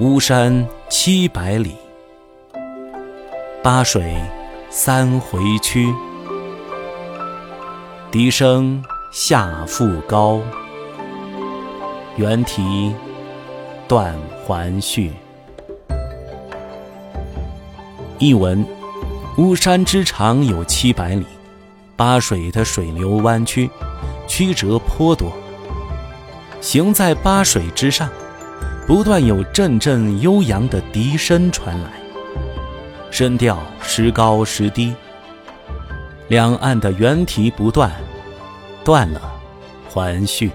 巫山七百里，八水三回曲。笛声下复高，猿啼断还续。译文：巫山之长有七百里，八水的水流弯曲，曲折颇多。行在八水之上。不断有阵阵悠扬的笛声传来，声调时高时低。两岸的猿啼不断，断了，还续。